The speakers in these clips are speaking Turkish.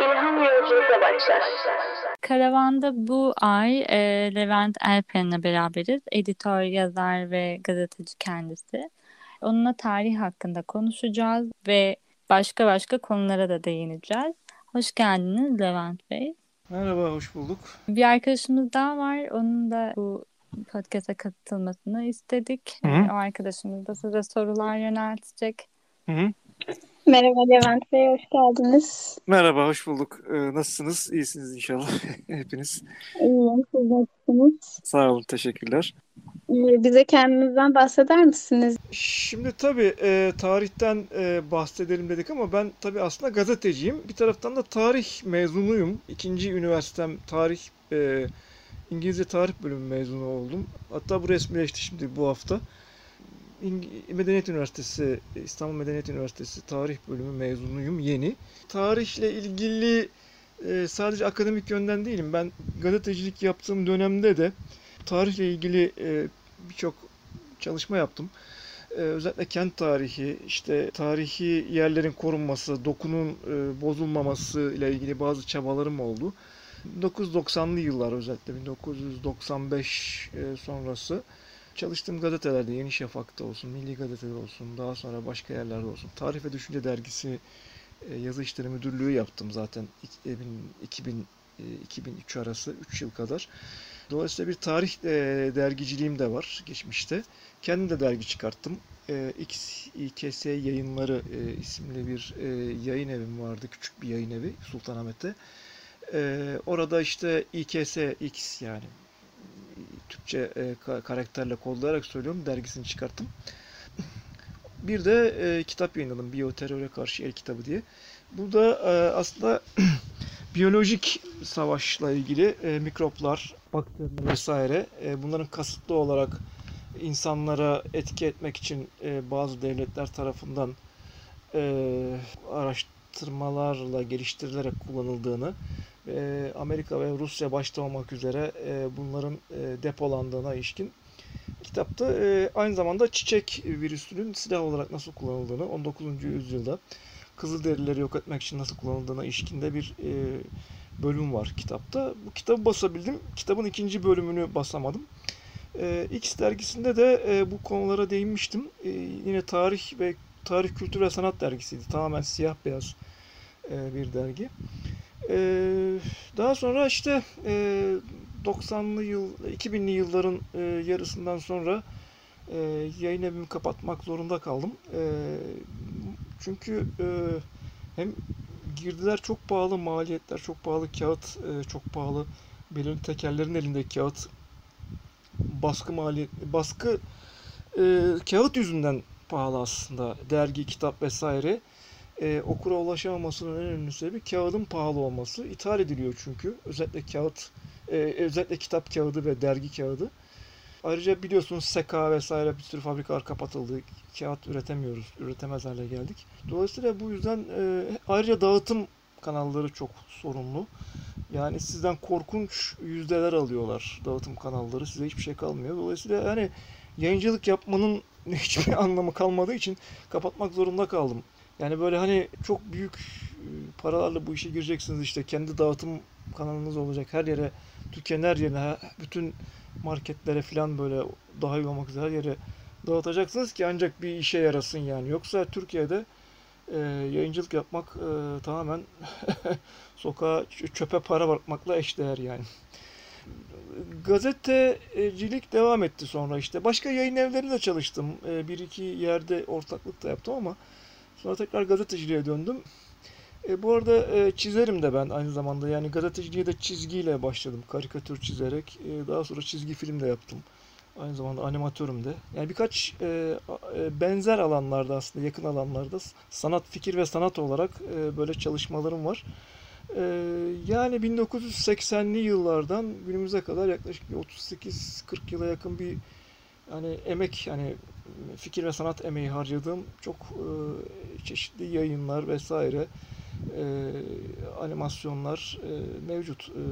ilham yolculukla başlar. Karavanda bu ay e, Levent Erpen'le beraberiz. Editör, yazar ve gazeteci kendisi. Onunla tarih hakkında konuşacağız ve başka başka konulara da değineceğiz. Hoş geldiniz Levent Bey. Merhaba, hoş bulduk. Bir arkadaşımız daha var. Onun da bu podcast'a katılmasını istedik. Hı hı. O arkadaşımız da size sorular yöneltecek. Hı hı. Merhaba Levent Bey, hoş geldiniz. Merhaba, hoş bulduk. Ee, nasılsınız? İyisiniz inşallah hepiniz. İyiyim, siz nasılsınız? Sağ olun, teşekkürler. Ee, Bize kendinizden bahseder misiniz? Şimdi tabii e, tarihten e, bahsedelim dedik ama ben tabii aslında gazeteciyim. Bir taraftan da tarih mezunuyum. İkinci üniversitem tarih, e, İngilizce tarih bölümü mezunu oldum. Hatta bu resmileşti şimdi bu hafta. Medeniyet Üniversitesi, İstanbul Medeniyet Üniversitesi tarih bölümü mezunuyum yeni. Tarihle ilgili e, sadece akademik yönden değilim. Ben gazetecilik yaptığım dönemde de tarihle ilgili e, birçok çalışma yaptım. Ee, özellikle kent tarihi, işte tarihi yerlerin korunması, dokunun e, bozulmaması ile ilgili bazı çabalarım oldu. 1990'lı yıllar özellikle 1995 e, sonrası çalıştığım gazetelerde Yeni Şafak'ta olsun, Milli Gazete'de olsun, daha sonra başka yerlerde olsun. Tarih ve Düşünce Dergisi e, yazı işleri müdürlüğü yaptım zaten 2000 2003 arası 3 yıl kadar. Dolayısıyla bir tarih e, dergiciliğim de var geçmişte. Kendim de dergi çıkarttım. E, X, İKS Yayınları e, isimli bir e, yayın evim vardı. Küçük bir yayın evi Sultanahmet'te. E, orada işte İKS X yani Türkçe e, ka- karakterle kodlayarak söylüyorum. Dergisini çıkarttım. Bir de e, kitap yayınladım. Biyoteröre karşı el kitabı diye. Bu da e, aslında biyolojik savaşla ilgili e, mikroplar, bakteriler vesaire e, bunların kasıtlı olarak insanlara etki etmek için e, bazı devletler tarafından e, araştırmalarla geliştirilerek kullanıldığını e, Amerika ve Rusya başta olmak üzere e, bunların e, depolandığına ilişkin kitapta e, aynı zamanda çiçek virüsünün silah olarak nasıl kullanıldığını 19. yüzyılda Kızılderilileri yok etmek için nasıl kullanıldığına ilişkinde bir bölüm var kitapta. Bu kitabı basabildim. Kitabın ikinci bölümünü basamadım. X dergisinde de bu konulara değinmiştim. Yine tarih ve tarih kültür ve sanat dergisiydi. Tamamen siyah beyaz bir dergi. E, daha sonra işte e, 90'lı yıl, 2000'li yılların e, yarısından sonra e, yayın evimi kapatmak zorunda kaldım. E, çünkü e, hem girdiler çok pahalı, maliyetler çok pahalı, kağıt e, çok pahalı. Belirli tekerlerin elinde kağıt baskı maliyet baskı e, kağıt yüzünden pahalı aslında. Dergi, kitap vesaire. E, okura ulaşamamasının en önemli sebebi kağıdın pahalı olması. İthal ediliyor çünkü. Özellikle kağıt, e, özellikle kitap kağıdı ve dergi kağıdı. Ayrıca biliyorsunuz SEKA vesaire bir sürü fabrikalar kapatıldı. Kağıt üretemiyoruz, üretemez hale geldik. Dolayısıyla bu yüzden e, ayrıca dağıtım kanalları çok sorunlu. Yani sizden korkunç yüzdeler alıyorlar dağıtım kanalları. Size hiçbir şey kalmıyor. Dolayısıyla yani yayıncılık yapmanın hiçbir anlamı kalmadığı için kapatmak zorunda kaldım. Yani böyle hani çok büyük e, paralarla bu işe gireceksiniz işte kendi dağıtım kanalınız olacak her yere Türkiye'nin her yerine bütün marketlere falan böyle dahil olmak üzere her yere dağıtacaksınız ki ancak bir işe yarasın yani. Yoksa Türkiye'de e, yayıncılık yapmak e, tamamen sokağa çöpe para bırakmakla eşdeğer yani. Gazetecilik devam etti sonra işte. Başka yayın evlerinde çalıştım. E, bir iki yerde ortaklık da yaptım ama sonra tekrar gazeteciliğe döndüm. E, bu arada e, çizerim de ben aynı zamanda. Yani gazeteciliğe de çizgiyle başladım. Karikatür çizerek. E, daha sonra çizgi film de yaptım. Aynı zamanda animatörüm de. Yani birkaç e, e, benzer alanlarda aslında yakın alanlarda sanat, fikir ve sanat olarak e, böyle çalışmalarım var. E, yani 1980'li yıllardan günümüze kadar yaklaşık bir 38-40 yıla yakın bir hani emek hani fikir ve sanat emeği harcadığım çok e, çeşitli yayınlar vesaire e, animasyonlar e, mevcut. E,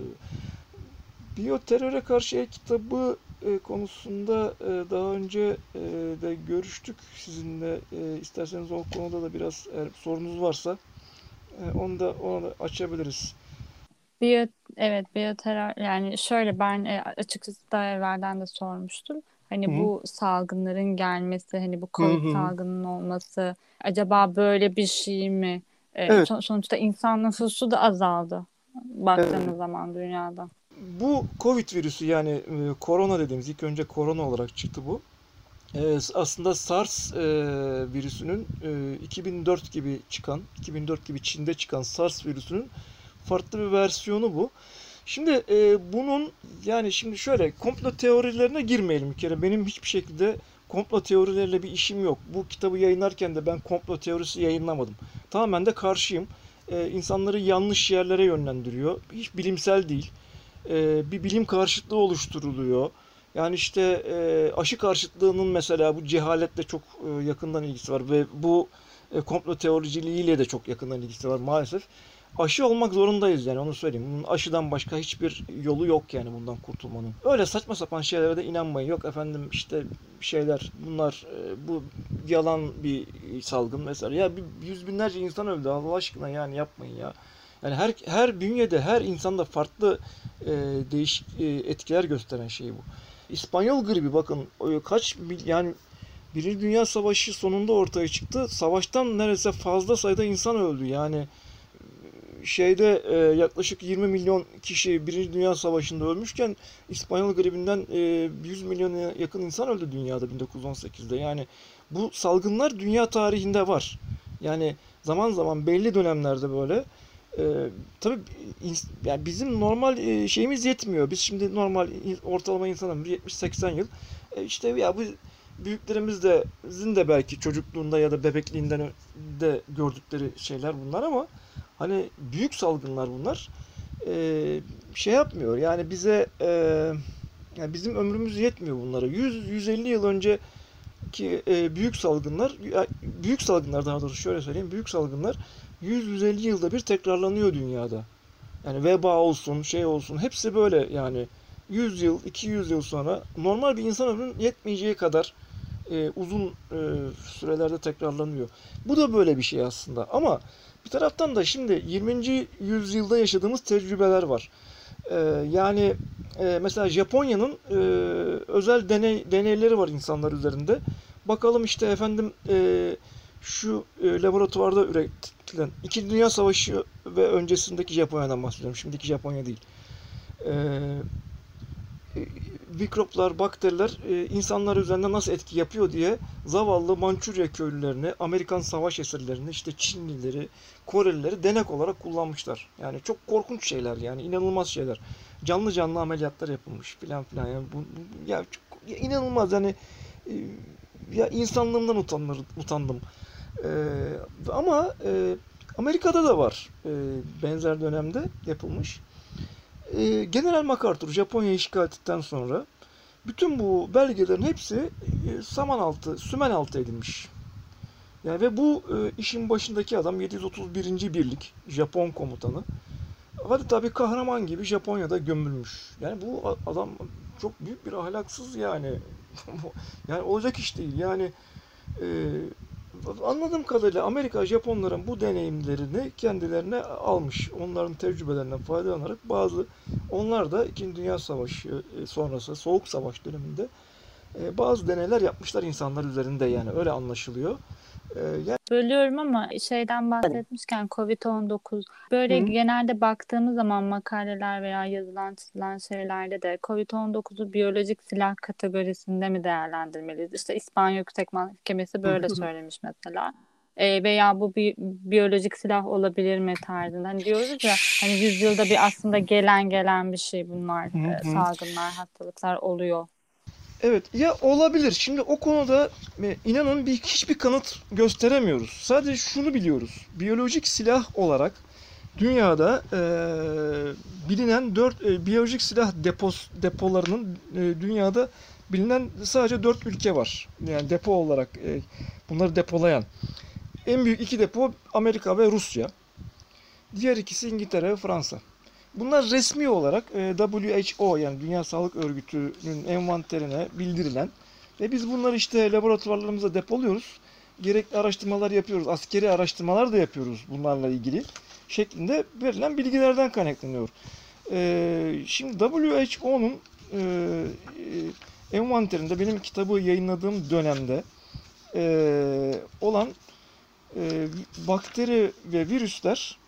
Biyoteröre karşı kitabı e, konusunda e, daha önce e, de görüştük sizinle. E, isterseniz o konuda da biraz eğer sorunuz varsa E, onu da onu da açabiliriz. Biyo, evet biyoterör yani şöyle ben e, açıkçası daha evvelden de sormuştum. Hani Hı hı. bu salgınların gelmesi, hani bu Covid hı. salgının olması acaba böyle bir şey mi? E, Evet. son- sonuçta insan nüfusu da azaldı baktığımız Evet. zaman dünyada. Bu Covid virüsü yani e, korona dediğimiz ilk önce korona olarak çıktı bu. E, aslında SARS e, virüsünün e, 2004 gibi çıkan, 2004 gibi Çin'de çıkan SARS virüsünün farklı bir versiyonu bu. Şimdi e, bunun yani şimdi şöyle komplo teorilerine girmeyelim bir kere. Benim hiçbir şekilde komplo teorileriyle bir işim yok. Bu kitabı yayınlarken de ben komplo teorisi yayınlamadım. Tamamen de karşıyım. E, insanları yanlış yerlere yönlendiriyor. Hiç bilimsel değil. E, bir bilim karşıtlığı oluşturuluyor. Yani işte e, aşı karşıtlığının mesela bu cehaletle çok e, yakından ilgisi var ve bu e, komplo teoriciliğiyle de çok yakından ilgisi var maalesef. Aşı olmak zorundayız yani onu söyleyeyim. Bunun aşıdan başka hiçbir yolu yok yani bundan kurtulmanın. Öyle saçma sapan şeylere de inanmayın. Yok efendim işte şeyler bunlar e, bu yalan bir salgın mesela. Ya yüz binlerce insan öldü Allah aşkına yani yapmayın ya. Yani her her bünyede her insanda farklı e, değişik e, etkiler gösteren şey bu. İspanyol gribi bakın e, kaç yani Birinci Dünya Savaşı sonunda ortaya çıktı. Savaştan neredeyse fazla sayıda insan öldü. Yani şeyde e, yaklaşık 20 milyon kişi Birinci Dünya Savaşı'nda ölmüşken İspanyol gribinden e, 100 milyona yakın insan öldü dünyada 1918'de. Yani bu salgınlar dünya tarihinde var. Yani zaman zaman belli dönemlerde böyle e, tabii yani bizim normal e, şeyimiz yetmiyor. Biz şimdi normal ortalama insan ömrü 70-80 yıl. E, işte ya bu büyüklerimiz de sizin de belki çocukluğunda ya da bebekliğinden de gördükleri şeyler bunlar ama hani büyük salgınlar bunlar. E, şey yapmıyor. Yani bize e, yani bizim ömrümüz yetmiyor bunlara. 100-150 yıl önce ki e, büyük salgınlar büyük salgınlar daha doğrusu şöyle söyleyeyim büyük salgınlar 100-150 yılda bir tekrarlanıyor dünyada. Yani veba olsun, şey olsun hepsi böyle yani 100 yıl, 200 yıl sonra normal bir insan ömrünün yetmeyeceği kadar e, uzun e, sürelerde tekrarlanıyor. Bu da böyle bir şey aslında. Ama bir taraftan da şimdi 20. yüzyılda yaşadığımız tecrübeler var. E, yani e, mesela Japonya'nın e, özel deney deneyleri var insanlar üzerinde. Bakalım işte efendim e, şu e, laboratuvarda üretilen İkinci Dünya Savaşı ve öncesindeki Japonya'dan bahsediyorum. Şimdiki Japonya değil. E, e, mikroplar, bakteriler e, insanlar üzerinde nasıl etki yapıyor diye zavallı Mançurya köylülerini, Amerikan savaş esirlerini, işte Çinlileri, Korelileri denek olarak kullanmışlar. Yani çok korkunç şeyler yani inanılmaz şeyler. Canlı canlı ameliyatlar yapılmış filan filan. Yani bu, bu- ya çok ya inanılmaz yani e, ya insanlığımdan utanır, utandım. E, ama e, Amerika'da da var e, benzer dönemde yapılmış. E, General MacArthur Japonya işgal ettikten sonra bütün bu belgelerin hepsi e, saman altı, sümen altı edilmiş. Yani ve bu e, işin başındaki adam 731. Birlik Japon komutanı. Hadi tabii kahraman gibi Japonya'da gömülmüş. Yani bu adam çok büyük bir ahlaksız yani. yani olacak iş değil. Yani e, anladığım kadarıyla Amerika Japonların bu deneyimlerini kendilerine almış. Onların tecrübelerinden faydalanarak bazı onlar da İkinci Dünya Savaşı e, sonrası Soğuk Savaş döneminde e, bazı deneyler yapmışlar insanlar üzerinde yani öyle anlaşılıyor. E, yani Bölüyorum ama şeyden bahsetmişken COVID-19 böyle Hı. genelde baktığımız zaman makaleler veya yazılan çizilen şeylerde de COVID-19'u biyolojik silah kategorisinde mi değerlendirmeliyiz? İşte İspanya Yüksek Mahkemesi böyle söylemiş mesela. E, veya bu bir biyolojik silah olabilir mi tarzında. Hani diyoruz ya hani yüzyılda bir aslında gelen gelen bir şey bunlar. Hı E, hı. salgınlar, hastalıklar oluyor. Evet ya olabilir. Şimdi o konuda e, inanın bir hiçbir kanıt gösteremiyoruz. Sadece şunu biliyoruz. Biyolojik silah olarak dünyada e, bilinen 4 biyolojik silah depos depolarının e, dünyada bilinen sadece 4 ülke var. Yani depo olarak e, bunları depolayan. En büyük iki depo Amerika ve Rusya. Diğer ikisi İngiltere ve Fransa. Bunlar resmi olarak e, WHO yani Dünya Sağlık Örgütü'nün envanterine bildirilen ve biz bunları işte laboratuvarlarımıza depoluyoruz gerekli araştırmalar yapıyoruz. Askeri araştırmalar da yapıyoruz bunlarla ilgili şeklinde verilen bilgilerden kaynaklanıyor. E, şimdi WHO'nun e, envanterinde benim kitabı yayınladığım dönemde olan bakteri ve virüsler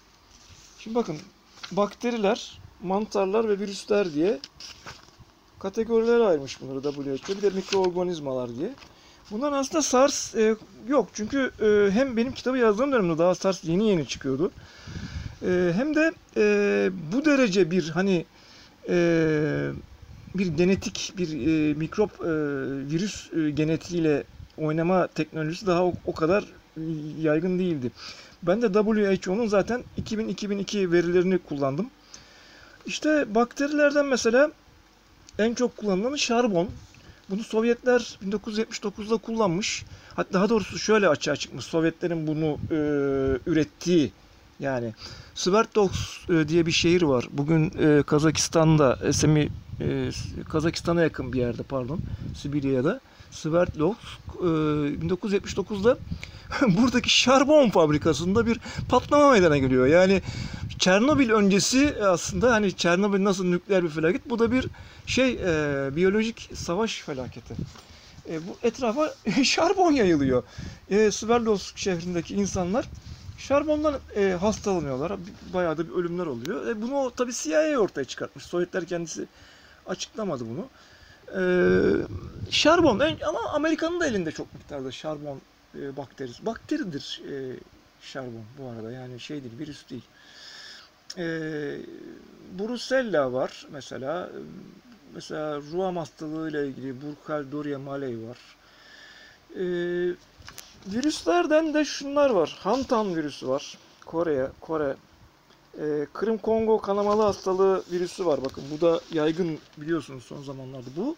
şimdi bakın bakteriler, mantarlar ve virüsler diye kategorilere ayırmış bunları WHO. Bir de mikroorganizmalar diye. Bunların aslında SARS e, yok. Çünkü e, hem benim kitabı yazdığım dönemde daha SARS yeni yeni çıkıyordu. E, hem de e, bu derece bir hani e, bir genetik bir e, mikrop e, virüs e, genetiğiyle oynama teknolojisi daha o, o kadar yaygın değildi. Ben de WHO'nun zaten 2000-2002 verilerini kullandım. İşte bakterilerden mesela en çok kullanılanı şarbon. Bunu Sovyetler 1979'da kullanmış. Hatta daha doğrusu şöyle açığa çıkmış. Sovyetlerin bunu e, ürettiği yani Sverdlovsk e, diye bir şehir var. Bugün e, Kazakistan'da, e, semi e, Kazakistan'a yakın bir yerde pardon, Sibirya'da. Sverdlovsk e, 1979'da buradaki şarbon fabrikasında bir patlama meydana geliyor. Yani Çernobil öncesi aslında hani Çernobil nasıl nükleer bir felaket bu da bir şey e, biyolojik savaş felaketi. E, bu etrafa şarbon yayılıyor. E, Sverdlovsk şehrindeki insanlar şarbondan e, hastalanıyorlar. Bayağı da bir ölümler oluyor. E, bunu tabi CIA ortaya çıkartmış. Sovyetler kendisi açıklamadı bunu. E, şarbon ama Amerika'nın da elinde çok miktarda şarbon e, bakterisi. Bakteridir e, şarbon bu arada yani şey değil virüs değil. E, Brusella var mesela. Mesela ruam hastalığı ile ilgili Burkhaldoria malei var. E, virüslerden de şunlar var. Hantan virüsü var. Kore'ye, Kore. E, Kırım Kongo kanamalı hastalığı virüsü var. Bakın bu da yaygın biliyorsunuz son zamanlarda. Bu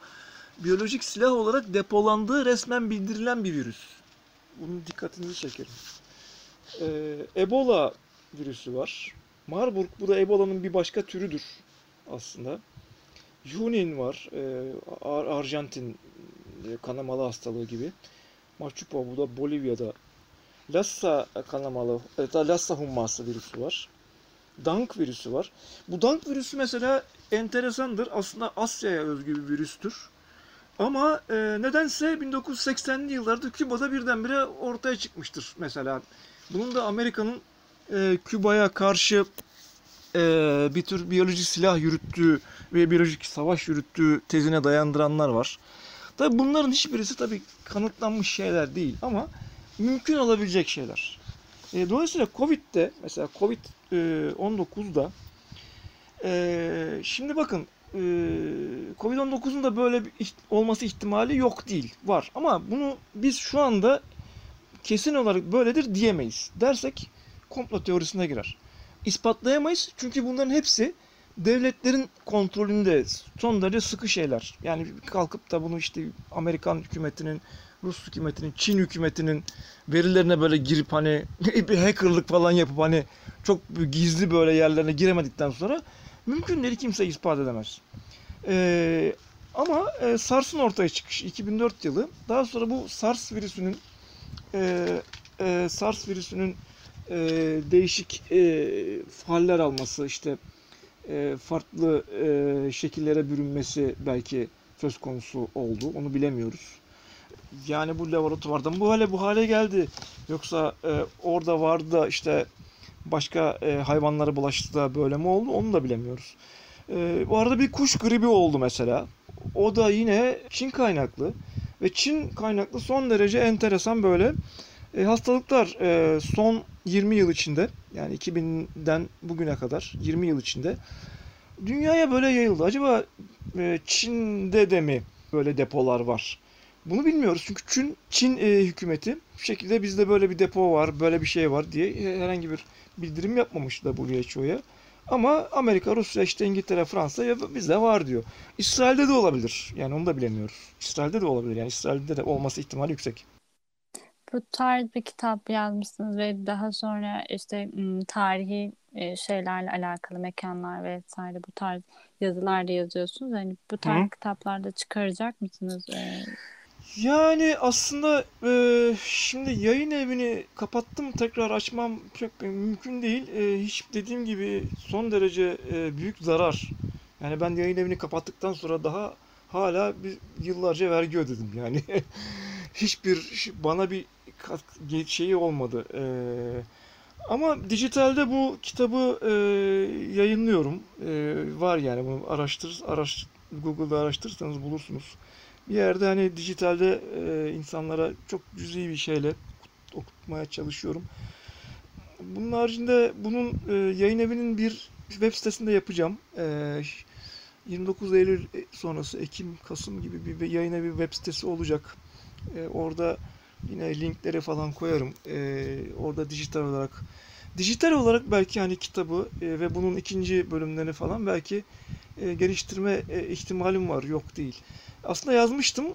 biyolojik silah olarak depolandığı resmen bildirilen bir virüs. Bunun dikkatinizi çekerim. E, Ebola virüsü var. Marburg bu da Ebola'nın bir başka türüdür aslında. Junin var. E, Ar Arjantin e, kanamalı hastalığı gibi. Machupo bu da Bolivya'da. Lassa kanamalı, e, Lassa humması virüsü var. Dank virüsü var. Bu Dank virüsü mesela enteresandır. Aslında Asya'ya özgü bir virüstür. Ama e, nedense 1980'li yıllarda Küba'da birdenbire ortaya çıkmıştır mesela. Bunun da Amerika'nın e, Küba'ya karşı e, bir tür biyolojik silah yürüttüğü ve biyolojik savaş yürüttüğü tezine dayandıranlar var. Tabi bunların hiçbirisi tabi kanıtlanmış şeyler değil ama mümkün olabilecek şeyler. E, dolayısıyla Covid'de mesela Covid-19'da e, şimdi bakın e, Covid-19'un da böyle bir olması ihtimali yok değil. Var. Ama bunu biz şu anda kesin olarak böyledir diyemeyiz. Dersek komplo teorisine girer. İspatlayamayız çünkü bunların hepsi devletlerin kontrolünde son derece sıkı şeyler. Yani kalkıp da bunu işte Amerikan hükümetinin, Rus hükümetinin, Çin hükümetinin verilerine böyle girip hani bir hackerlık falan yapıp hani çok gizli böyle yerlerine giremedikten sonra mümkünleri kimse ispat edemez. Ee, ama e, SARS'ın ortaya çıkışı 2004 yılı. Daha sonra bu SARS virüsünün e, e, SARS virüsünün e, değişik e, faller alması işte e, farklı e, şekillere bürünmesi belki söz konusu oldu. Onu bilemiyoruz. Yani bu laboratuvardan bu hale bu hale geldi. Yoksa e, orada vardı da işte başka e, hayvanlara bulaştı da böyle mi oldu onu da bilemiyoruz. E, bu arada bir kuş gribi oldu mesela. O da yine Çin kaynaklı ve Çin kaynaklı son derece enteresan böyle e, hastalıklar e, son 20 yıl içinde yani 2000'den bugüne kadar 20 yıl içinde dünyaya böyle yayıldı. Acaba e, Çin'de de mi böyle depolar var? Bunu bilmiyoruz çünkü Çin, Çin e, hükümeti bu şekilde bizde böyle bir depo var, böyle bir şey var diye herhangi bir bildirim yapmamış WHO'ya. Ama Amerika, Rusya, işte İngiltere, Fransa ya bizde var diyor. İsrail'de de olabilir. Yani onu da bilemiyoruz. İsrail'de de olabilir. Yani İsrail'de de olması ihtimali yüksek. Bu tarz bir kitap yazmışsınız ve daha sonra işte tarihi şeylerle alakalı mekanlar vesaire bu tarz yazılar da yazıyorsunuz. Hani bu tarz Hı. kitaplarda çıkaracak mısınız? Yani aslında e, şimdi yayın evini kapattım tekrar açmam çok mümkün değil. E, hiç dediğim gibi son derece e, büyük zarar. Yani ben yayın evini kapattıktan sonra daha hala bir yıllarca vergi ödedim yani. Hiçbir bana bir şeyi olmadı. E, ama dijitalde bu kitabı e, yayınlıyorum. E, var yani bunu araştır, araş, Google'da araştırırsanız bulursunuz. Bir yerde hani dijitalde e, insanlara çok cüzi bir şeyle okutmaya çalışıyorum. Bunun haricinde bunun e, yayın evinin bir web sitesinde yapacağım. E, 29 Eylül sonrası Ekim, Kasım gibi bir yayın evi web sitesi olacak. E, orada yine linkleri falan koyarım. E, orada dijital olarak dijital olarak belki hani kitabı e, ve bunun ikinci bölümlerini falan belki e, geliştirme e, ihtimalim var. Yok değil. Aslında yazmıştım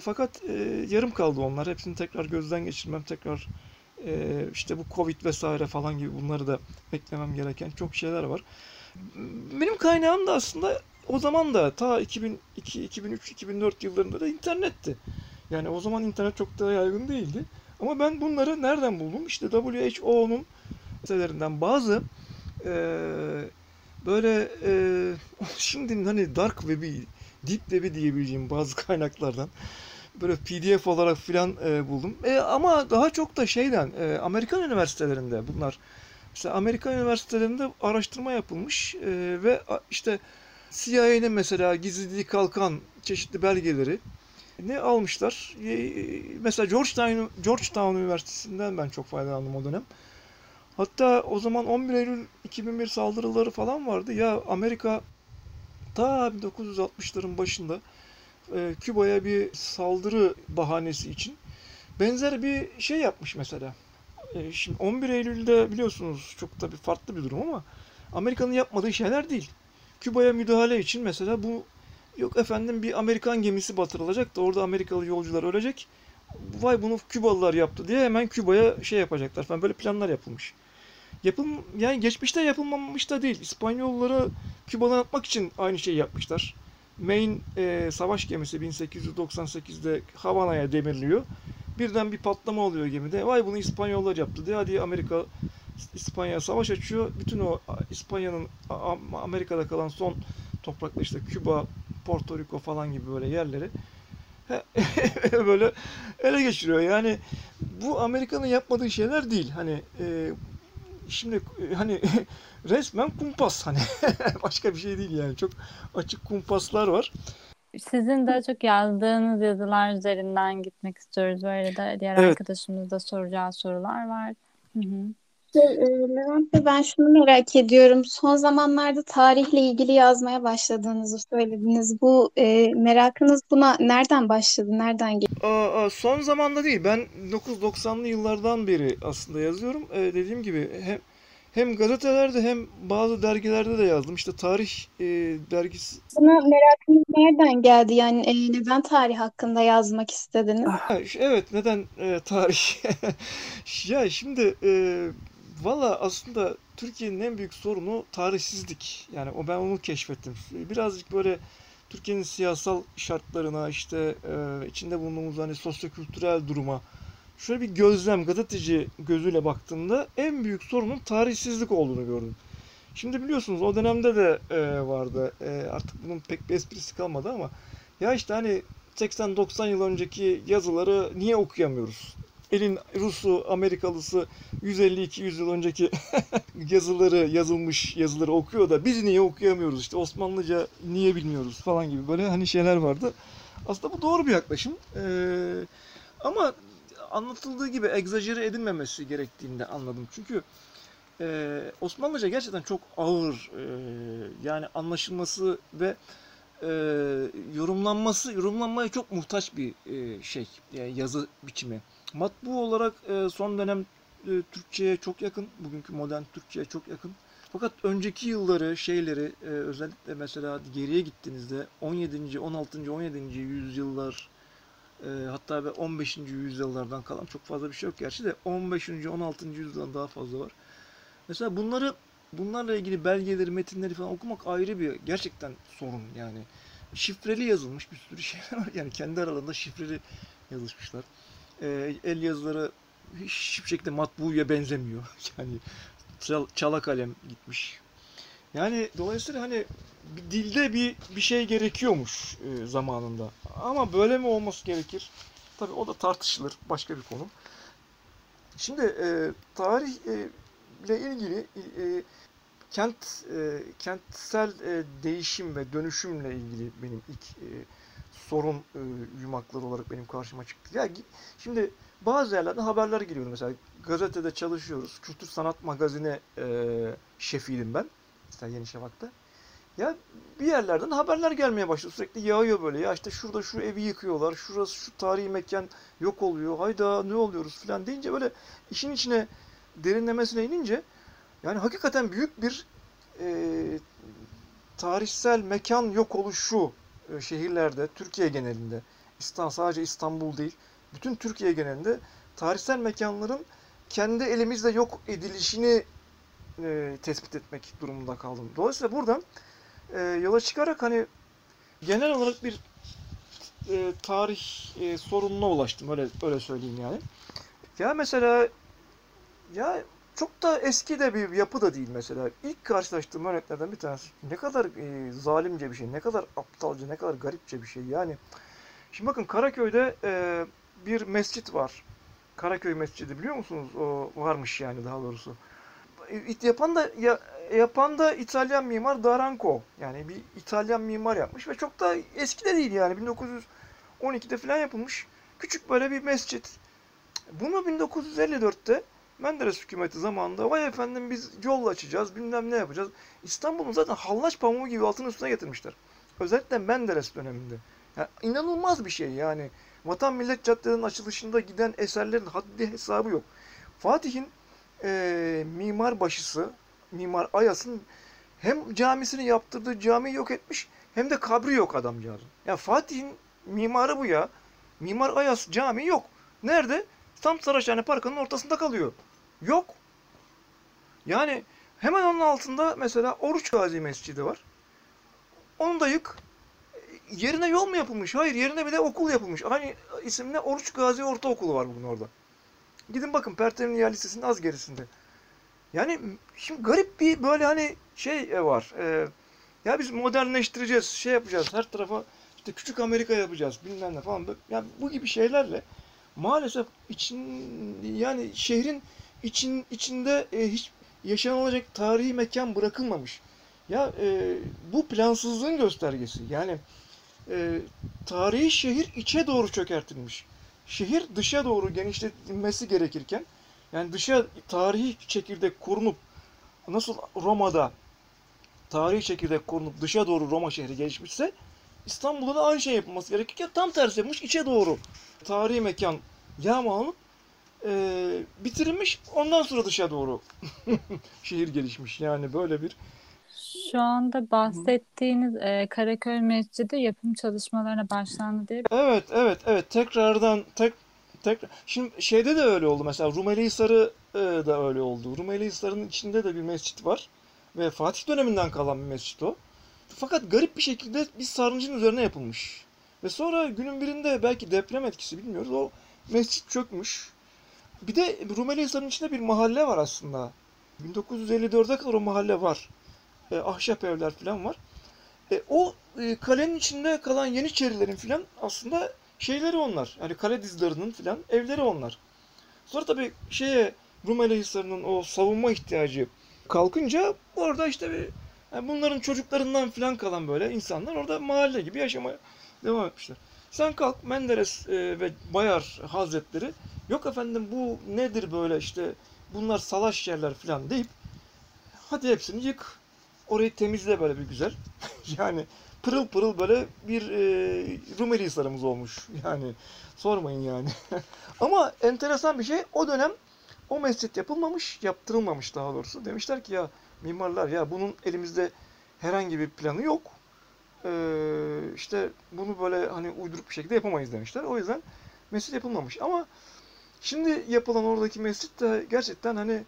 fakat yarım kaldı onlar. Hepsini tekrar gözden geçirmem, tekrar işte bu Covid vesaire falan gibi bunları da beklemem gereken çok şeyler var. Benim kaynağım da aslında o zaman da ta 2002, 2003, 2004 yıllarında da internetti. Yani o zaman internet çok da yaygın değildi. Ama ben bunları nereden buldum? İşte WHO'nun sitelerinden bazı e, böyle e, şimdi hani dark web'i, deep web'i diyebileceğim bazı kaynaklardan böyle PDF olarak filan e, buldum. E, ama daha çok da şeyden e, Amerikan üniversitelerinde bunlar. Mesela Amerikan üniversitelerinde araştırma yapılmış e, ve işte CIA'nin mesela gizliliği kalkan çeşitli belgeleri ne almışlar? E, mesela Georgetown, Georgetown Üniversitesi'nden ben çok faydalandım o dönem. Hatta o zaman 11 Eylül 2001 saldırıları falan vardı. Ya Amerika ta 1960'ların başında e, Küba'ya bir saldırı bahanesi için benzer bir şey yapmış mesela. E, şimdi 11 Eylül'de biliyorsunuz çok tabii farklı bir durum ama Amerika'nın yapmadığı şeyler değil. Küba'ya müdahale için mesela bu yok efendim bir Amerikan gemisi batırılacak da orada Amerikalı yolcular ölecek. Vay bunu Kübalılar yaptı diye hemen Küba'ya şey yapacaklar falan böyle planlar yapılmış. Yapım yani geçmişte yapılmamış da değil. İspanyolları Küba'dan atmak için aynı şeyi yapmışlar. Maine e, savaş gemisi 1898'de Havana'ya demirliyor. Birden bir patlama oluyor gemide. Vay bunu İspanyollar yaptı diye. Hadi Amerika İspanya savaş açıyor. Bütün o İspanya'nın Amerika'da kalan son topraklar işte Küba, Porto Rico falan gibi böyle yerleri böyle ele geçiriyor. Yani bu Amerika'nın yapmadığı şeyler değil. Hani e, şimdi e, hani resmen kumpas hani başka bir şey değil yani. Çok açık kumpaslar var. Sizin daha çok yazdığınız yazılar üzerinden gitmek istiyoruz. Böyle de diğer Evet. arkadaşımız da soracağı sorular var. Hı hı. Şey, e, Levent Bey ben şunu merak ediyorum. Son zamanlarda tarihle ilgili yazmaya başladığınızı söylediniz. Bu e, merakınız buna nereden başladı? Nereden geldi? Aa, aa, son zamanda değil. Ben 1990'lı yıllardan beri aslında yazıyorum. Ee, dediğim gibi hem hem gazetelerde hem bazı dergilerde de yazdım. İşte tarih e, dergisi Buna merakınız nereden geldi? Yani e, neden tarih hakkında yazmak istediniz? Ha, Evet, neden e, tarih? Ya şimdi e, valla aslında Türkiye'nin en büyük sorunu tarihsizlik. Yani o ben onu keşfettim. Birazcık böyle Türkiye'nin siyasal şartlarına işte e, içinde bulunduğumuz hani sosyokültürel duruma şöyle bir gözlem gazeteci gözüyle baktığımda en büyük sorunun tarihsizlik olduğunu gördüm. Şimdi biliyorsunuz o dönemde de e, vardı. E, artık bunun pek bir esprisi kalmadı ama ya işte hani 80-90 yıl önceki yazıları niye okuyamıyoruz? Elin Rusu, Amerikalısı 150-200 yıl önceki yazıları, yazılmış yazıları okuyor da biz niye okuyamıyoruz? İşte Osmanlıca niye bilmiyoruz falan gibi böyle hani şeyler vardı. Aslında bu doğru bir yaklaşım. Ee, ama anlatıldığı gibi egzajere edilmemesi gerektiğini de anladım. Çünkü e, Osmanlıca gerçekten çok ağır e, yani anlaşılması ve e, yorumlanması, yorumlanmaya çok muhtaç bir e, şey, yani yazı biçimi. Matbu olarak e, son dönem e, Türkçe'ye çok yakın, bugünkü modern Türkçe'ye çok yakın. Fakat önceki yılları, şeyleri, e, özellikle mesela geriye gittiğinizde 17. 16. 17. yüzyıllar e, hatta ve 15. yüzyıllardan kalan çok fazla bir şey yok gerçi de 15. 16. yüzyıldan daha fazla var. Mesela bunları bunlarla ilgili belgeleri, metinleri falan okumak ayrı bir gerçekten sorun yani. Şifreli yazılmış bir sürü şeyler var. Yani kendi aralarında şifreli yazışmışlar. E, el yazıları hiçbir şekilde matbuya benzemiyor. Yani çal, çala kalem gitmiş. Yani dolayısıyla hani bir dilde bir bir şey gerekiyormuş e, zamanında. Ama böyle mi olması gerekir? Tabii o da tartışılır. Başka bir konu. Şimdi e, tarih e, ile ilgili e, kent e, kentsel e, değişim ve dönüşümle ilgili benim ilk e, sorun e, yumakları olarak benim karşıma çıktı. Ya şimdi bazı yerlerden haberler geliyor mesela gazetede çalışıyoruz. Kültür Sanat Magazini e, şefiydim ben. Mesela Yeni Şafak'ta. Ya bir yerlerden haberler gelmeye başladı. Sürekli yağıyor böyle. Ya işte şurada şu evi yıkıyorlar. Şurası şu tarihi mekan yok oluyor. Hayda ne oluyoruz falan deyince böyle işin içine derinlemesine inince yani hakikaten büyük bir e, tarihsel mekan yok oluşu şehirlerde, Türkiye genelinde, İstanbul, sadece İstanbul değil, bütün Türkiye genelinde tarihsel mekanların kendi elimizde yok edilişini e, tespit etmek durumunda kaldım. Dolayısıyla buradan e, yola çıkarak hani genel olarak bir e, tarih e, sorununa ulaştım. Öyle öyle söyleyeyim yani. Ya mesela ya çok da eski de bir yapı da değil mesela. İlk karşılaştığım örneklerden bir tanesi. Ne kadar e, zalimce bir şey, ne kadar aptalca, ne kadar garipçe bir şey. Yani şimdi bakın Karaköy'de e, bir mescit var. Karaköy Mescidi biliyor musunuz? O varmış yani daha doğrusu. Yapan da ya, yapan da İtalyan mimar Daranco. Yani bir İtalyan mimar yapmış ve çok da eski de değil yani 1912'de falan yapılmış. Küçük böyle bir mescit. Bunu 1954'te Menderes hükümeti zamanında vay efendim biz yol açacağız bilmem ne yapacağız. İstanbul'un zaten hallaç pamuğu gibi altın üstüne getirmişler. Özellikle Menderes döneminde. Yani inanılmaz bir şey yani. Vatan Millet Caddelerinin açılışında giden eserlerin haddi hesabı yok. Fatih'in e, mimar başısı, Mimar Ayas'ın hem camisini yaptırdığı camiyi yok etmiş hem de kabri yok adamcağızın. Ya Fatih'in mimarı bu ya. Mimar Ayas cami yok. Nerede? Tam Saraçhane Parkı'nın ortasında kalıyor. Yok. Yani hemen onun altında mesela Oruç Gazi Mescidi var. Onu da yık. Yerine yol mu yapılmış? Hayır yerine bir de okul yapılmış. Aynı isimle Oruç Gazi Ortaokulu var bugün orada. Gidin bakın Pertemin Yer Lisesi'nin az gerisinde. Yani şimdi garip bir böyle hani şey var. E, ya biz modernleştireceğiz, şey yapacağız. Her tarafa işte küçük Amerika yapacağız bilmem ne falan. Yani bu gibi şeylerle maalesef için yani şehrin için içinde e, hiç yaşanılacak tarihi mekan bırakılmamış. Ya e, bu plansızlığın göstergesi. Yani e, tarihi şehir içe doğru çökertilmiş. Şehir dışa doğru genişletilmesi gerekirken yani dışa tarihi çekirdek korunup nasıl Roma'da tarihi çekirdek korunup dışa doğru Roma şehri gelişmişse İstanbul'da da aynı şey yapılması gerekirken tam tersi yapılmış içe doğru tarihi mekan yağmalanıp e, bitirilmiş ondan sonra dışa doğru şehir gelişmiş yani böyle bir şu anda bahsettiğiniz e, Karaköy Mescidi yapım çalışmalarına başlandı diye. Evet, evet, evet. Tekrardan tek tekrar şimdi şeyde de öyle oldu mesela Rumeli Hisarı e, da öyle oldu. Rumeli Hisarı'nın içinde de bir mescit var ve Fatih döneminden kalan bir mescit o. Fakat garip bir şekilde bir sarnıcın üzerine yapılmış. Ve sonra günün birinde belki deprem etkisi bilmiyoruz. O mescit çökmüş. Bir de Rumeli Hisarı'nın içinde bir mahalle var aslında. 1954'e kadar o mahalle var e, ahşap evler falan var. E, o e, kalenin içinde kalan Yeniçerilerin falan aslında şeyleri onlar. Yani kale dizlerinin falan evleri onlar. Sonra tabii şeye Rumeli Hisarı'nın o savunma ihtiyacı kalkınca orada işte bir yani bunların çocuklarından falan kalan böyle insanlar orada mahalle gibi yaşamaya devam etmişler. Sen kalk Menderes e, ve Bayar Hazretleri yok efendim bu nedir böyle işte bunlar salaş yerler falan deyip hadi hepsini yık Orayı temizle böyle bir güzel. yani pırıl pırıl böyle bir e, Rumeli Hisarımız olmuş. Yani sormayın yani. Ama enteresan bir şey o dönem o mescit yapılmamış, yaptırılmamış daha doğrusu. Demişler ki ya mimarlar ya bunun elimizde herhangi bir planı yok. Ee, işte bunu böyle hani uydurup bir şekilde yapamayız demişler. O yüzden mescit yapılmamış. Ama şimdi yapılan oradaki mescit de gerçekten hani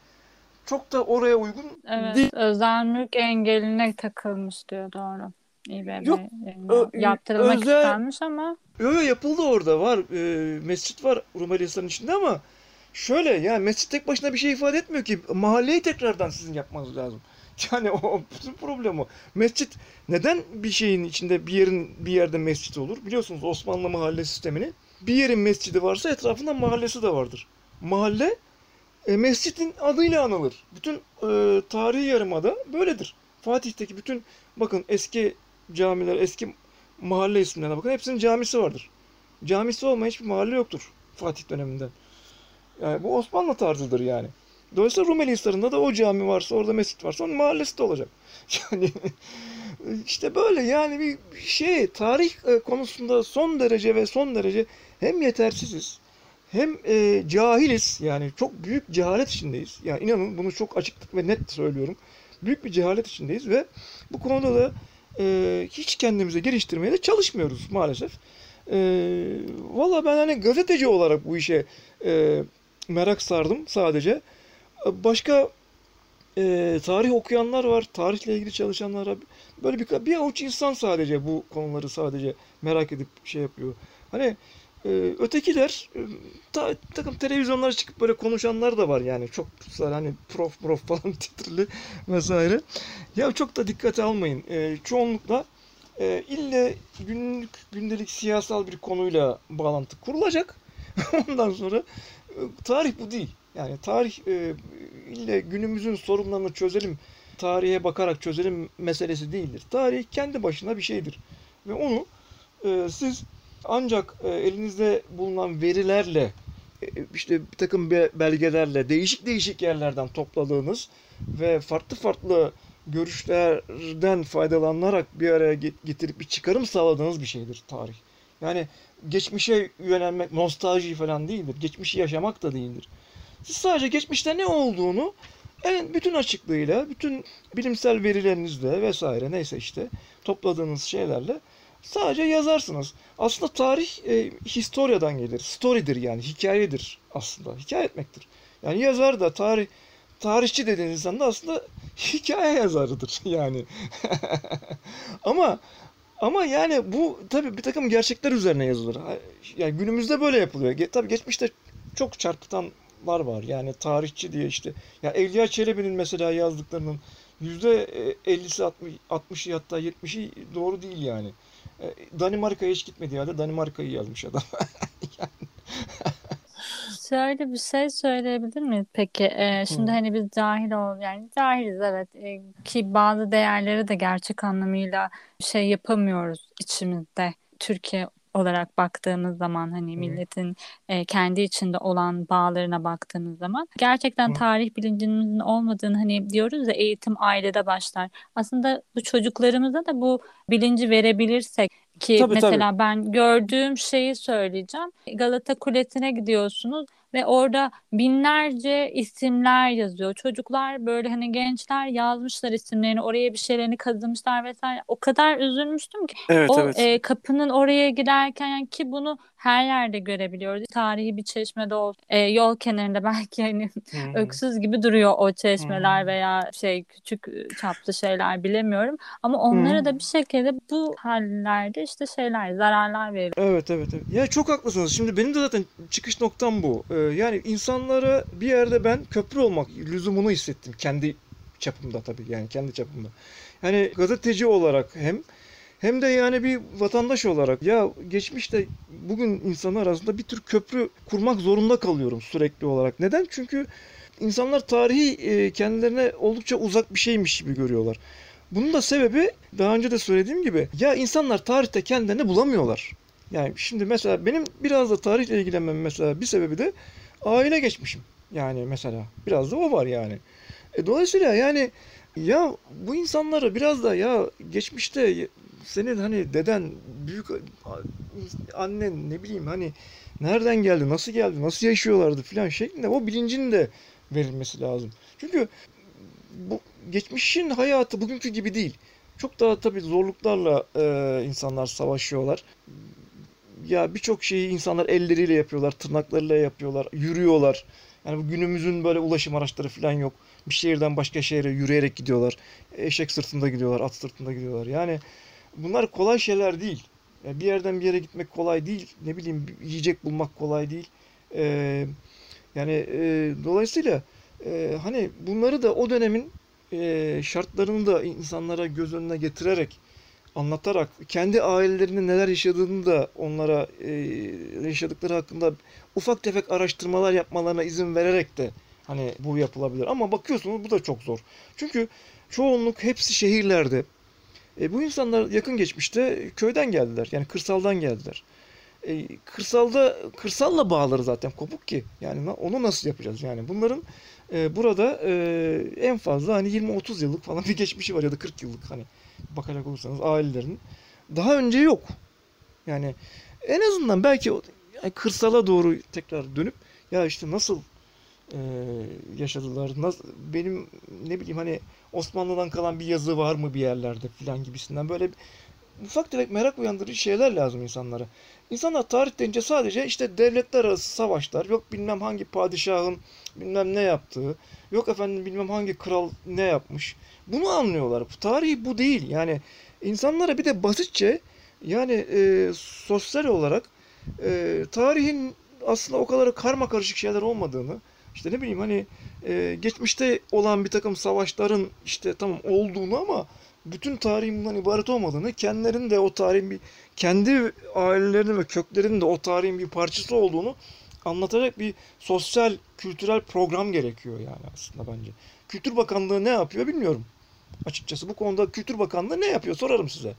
çok da oraya uygun Evet, değil. özel mülk engeline takılmış diyor doğru. İBB Yok, ö- yaptırılmak özel- istenmiş ama Yo yo yapıldı orada var. E, mescit var Rumeli Hisarı'nın içinde ama şöyle yani mescit tek başına bir şey ifade etmiyor ki. Mahalleyi tekrardan sizin yapmanız lazım. Yani o problem o. Mescit neden bir şeyin içinde bir yerin bir yerde mescit olur? Biliyorsunuz Osmanlı mahalle sistemini. Bir yerin mescidi varsa etrafında mahallesi de vardır. Mahalle e, mescitin adıyla anılır. Bütün e, tarihi yarımada böyledir. Fatih'teki bütün bakın eski camiler, eski mahalle isimlerine bakın. Hepsinin camisi vardır. Camisi olmayan hiçbir mahalle yoktur Fatih döneminden. Yani bu Osmanlı tarzıdır yani. Dolayısıyla Rumeli Hisarı'nda da o cami varsa, orada mescit varsa onun mahallesi de olacak. Yani işte böyle yani bir şey tarih e, konusunda son derece ve son derece hem yetersiziz hem e, cahiliz yani çok büyük cehalet içindeyiz. Yani inanın bunu çok açık ve net söylüyorum. Büyük bir cehalet içindeyiz ve bu konuda da e, hiç kendimize geliştirmeye de çalışmıyoruz maalesef. E, Valla ben hani gazeteci olarak bu işe e, merak sardım sadece. Başka e, tarih okuyanlar var, tarihle ilgili çalışanlar var. Böyle bir, bir avuç insan sadece bu konuları sadece merak edip şey yapıyor. Hani e, ötekiler e, ta, takım televizyonlara çıkıp böyle konuşanlar da var yani çok hani prof prof falan titrili vesaire. Ya çok da dikkate almayın. E, çoğunlukla e, ille günlük gündelik siyasal bir konuyla bağlantı kurulacak. Ondan sonra e, tarih bu değil. Yani tarih e, ille günümüzün sorunlarını çözelim, tarihe bakarak çözelim meselesi değildir. Tarih kendi başına bir şeydir. Ve onu e, siz ancak e, elinizde bulunan verilerle, e, işte bir takım be- belgelerle, değişik değişik yerlerden topladığınız ve farklı farklı görüşlerden faydalanarak bir araya get- getirip bir çıkarım sağladığınız bir şeydir tarih. Yani geçmişe yönelmek, nostalji falan değildir. Geçmişi yaşamak da değildir. Siz sadece geçmişte ne olduğunu en bütün açıklığıyla, bütün bilimsel verilerinizle vesaire neyse işte topladığınız şeylerle sadece yazarsınız. Aslında tarih e, historiadan gelir. Story'dir yani, hikayedir aslında. Hikaye etmektir. Yani yazar da tarih tarihçi dediğiniz insan da aslında hikaye yazarıdır yani. ama ama yani bu tabii bir takım gerçekler üzerine yazılır. Yani günümüzde böyle yapılıyor. Ge- tabii geçmişte çok çarpıtanlar var. Yani tarihçi diye işte. Ya Evliya Çelebi'nin mesela yazdıklarının yüzde 50'si 60, 60'ı hatta 70'i doğru değil yani. E, Danimarka'ya hiç gitmediği halde Danimarka'yı yazmış adam. Şöyle bir şey söyleyebilir miyiz peki? Ee, şimdi Hı. hani biz cahil ol yani cahiliz evet Ee, ki bazı değerleri de gerçek anlamıyla şey yapamıyoruz içimizde. Türkiye olarak baktığımız zaman hani milletin e, kendi içinde olan bağlarına baktığımız zaman gerçekten tarih bilincimizin olmadığını hani diyoruz ya eğitim ailede başlar. Aslında bu çocuklarımıza da bu bilinci verebilirsek ki Tabii, tabii. mesela ben gördüğüm şeyi söyleyeceğim. Galata Kulesi'ne gidiyorsunuz ve orada binlerce isimler yazıyor. Çocuklar böyle hani gençler yazmışlar isimlerini, oraya bir şeylerini kazımışlar vesaire. O kadar üzülmüştüm ki Evet o evet. e, kapının oraya giderken yani ki bunu her yerde görebiliyoruz. Tarihi bir çeşmede olsun, e, yol kenarında belki hani Hı hı. öksüz gibi duruyor o çeşmeler Hı. veya şey küçük çaplı şeyler bilemiyorum. Ama onlara Hı. da bir şekilde bu hallerde işte şeyler, zararlar veriyor. Evet evet evet. Ya çok haklısınız. Şimdi benim de zaten çıkış noktam bu. Ee, yani insanlara bir yerde ben köprü olmak lüzumunu hissettim. Kendi çapımda tabii yani kendi çapımda. Yani gazeteci olarak hem hem de yani bir vatandaş olarak ya geçmişte bugün insanlar arasında bir tür köprü kurmak zorunda kalıyorum sürekli olarak. Neden? Çünkü insanlar tarihi e, kendilerine oldukça uzak bir şeymiş gibi görüyorlar. Bunun da sebebi daha önce de söylediğim gibi ya insanlar tarihte kendilerini bulamıyorlar. Yani şimdi mesela benim biraz da tarihle ilgilenmem mesela bir sebebi de aile geçmişim. Yani mesela biraz da o var yani. E, dolayısıyla yani ya bu insanları biraz da ya geçmişte senin hani deden, büyük annen ne bileyim hani nereden geldi, nasıl geldi, nasıl yaşıyorlardı filan şeklinde o bilincin de verilmesi lazım. Çünkü bu geçmişin hayatı bugünkü gibi değil. Çok daha tabii zorluklarla e, insanlar savaşıyorlar. Ya birçok şeyi insanlar elleriyle yapıyorlar, tırnaklarıyla yapıyorlar, yürüyorlar. Yani günümüzün böyle ulaşım araçları falan yok. Bir şehirden başka şehre yürüyerek gidiyorlar. Eşek sırtında gidiyorlar, at sırtında gidiyorlar. Yani bunlar kolay şeyler değil. Yani bir yerden bir yere gitmek kolay değil. Ne bileyim yiyecek bulmak kolay değil. Ee, yani e, dolayısıyla e, hani bunları da o dönemin e, şartlarını da insanlara göz önüne getirerek anlatarak kendi ailelerinin neler yaşadığını da onlara e, yaşadıkları hakkında ufak tefek araştırmalar yapmalarına izin vererek de hani bu yapılabilir. Ama bakıyorsunuz bu da çok zor. Çünkü çoğunluk hepsi şehirlerde. E, bu insanlar yakın geçmişte köyden geldiler. Yani kırsaldan geldiler. E, kırsalda kırsalla bağları zaten kopuk ki. Yani onu nasıl yapacağız yani? Bunların e, burada e, en fazla hani 20-30 yıllık falan bir geçmişi var ya da 40 yıllık hani bakacak olursanız ailelerin. Daha önce yok. Yani en azından belki yani kırsala doğru tekrar dönüp ya işte nasıl e, yaşadılar. Nasıl, benim ne bileyim hani Osmanlı'dan kalan bir yazı var mı bir yerlerde filan gibisinden böyle ufak tefek merak uyandırıcı şeyler lazım insanlara. İnsanlar tarih deyince sadece işte devletler arası savaşlar, yok bilmem hangi padişahın bilmem ne yaptığı, yok efendim bilmem hangi kral ne yapmış. Bunu anlıyorlar. Tarih bu değil. Yani insanlara bir de basitçe yani e, sosyal olarak e, tarihin aslında o kadar karma karışık şeyler olmadığını, işte ne bileyim hani e, geçmişte olan bir takım savaşların işte tamam olduğunu ama bütün tarihin bundan ibaret olmadığını, kendilerinin de o tarihin bir kendi ailelerinin ve köklerinin de o tarihin bir parçası olduğunu anlatacak bir sosyal, kültürel program gerekiyor yani aslında bence. Kültür Bakanlığı ne yapıyor bilmiyorum. Açıkçası bu konuda Kültür Bakanlığı ne yapıyor sorarım size.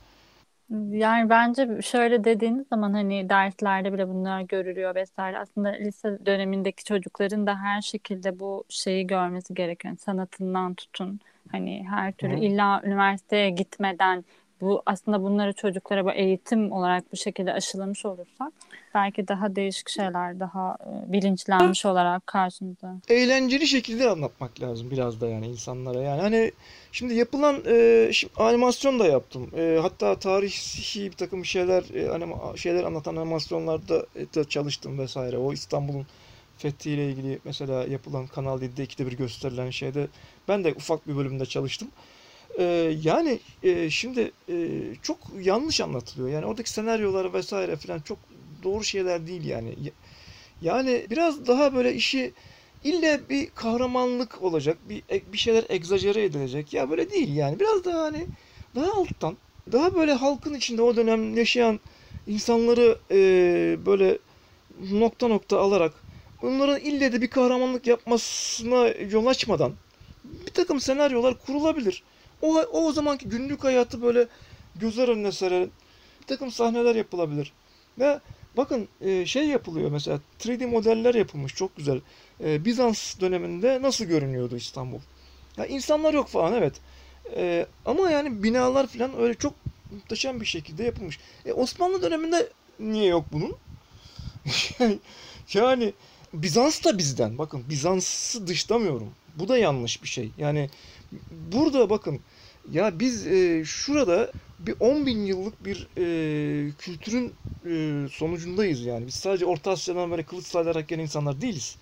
Yani bence şöyle dediğiniz zaman hani derslerde bile bunlar görülüyor vesaire. Aslında lise dönemindeki çocukların da her şekilde bu şeyi görmesi gerekiyor. Sanatından tutun hani her türlü Hı. illa üniversiteye gitmeden bu aslında bunları çocuklara bu eğitim olarak bu şekilde aşılamış olursak belki daha değişik şeyler daha e, bilinçlenmiş olarak karşımıza. Eğlenceli şekilde anlatmak lazım biraz da yani insanlara. Yani hani şimdi yapılan e, şimdi animasyon da yaptım. E, hatta tarihi bir takım şeyler e, anima, şeyler anlatan animasyonlarda e, da çalıştım vesaire. O İstanbul'un fethiyle ilgili mesela yapılan Kanal 7'de ikide bir gösterilen şeyde ben de ufak bir bölümde çalıştım. Ee, yani e, şimdi e, çok yanlış anlatılıyor. Yani oradaki senaryolar vesaire falan çok doğru şeyler değil yani. Ya- Yani biraz daha böyle işi ille bir kahramanlık olacak, bir e- bir şeyler egzajere edilecek. Ya böyle değil yani. Biraz daha hani daha alttan, daha böyle halkın içinde o dönem yaşayan insanları e, böyle nokta nokta alarak bunların ille de bir kahramanlık yapmasına yol açmadan bir takım senaryolar kurulabilir. O, o, o zamanki günlük hayatı böyle gözler önüne sererek bir takım sahneler yapılabilir. Ve bakın e, şey yapılıyor mesela 3D modeller yapılmış çok güzel. E, Bizans döneminde nasıl görünüyordu İstanbul? Ya insanlar yok falan evet. E, ama yani binalar falan öyle çok muhteşem bir şekilde yapılmış. E, Osmanlı döneminde niye yok bunun? yani Bizans da bizden. Bakın Bizans'ı dışlamıyorum. Bu da yanlış bir şey. Yani burada bakın ya biz e, şurada bir 10 bin yıllık bir e, kültürün e, sonucundayız yani. Biz sadece Orta Asya'dan böyle kılıç sallayarak gelen insanlar değiliz.